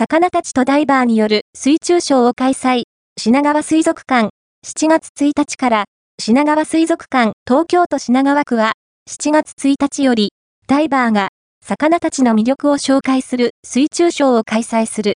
魚たちとダイバーによる水中ショーを開催。品川水族館、7月1日から、品川水族館、東京都品川区は、7月1日より、ダイバーが、魚たちの魅力を紹介する。水中ショーを開催する。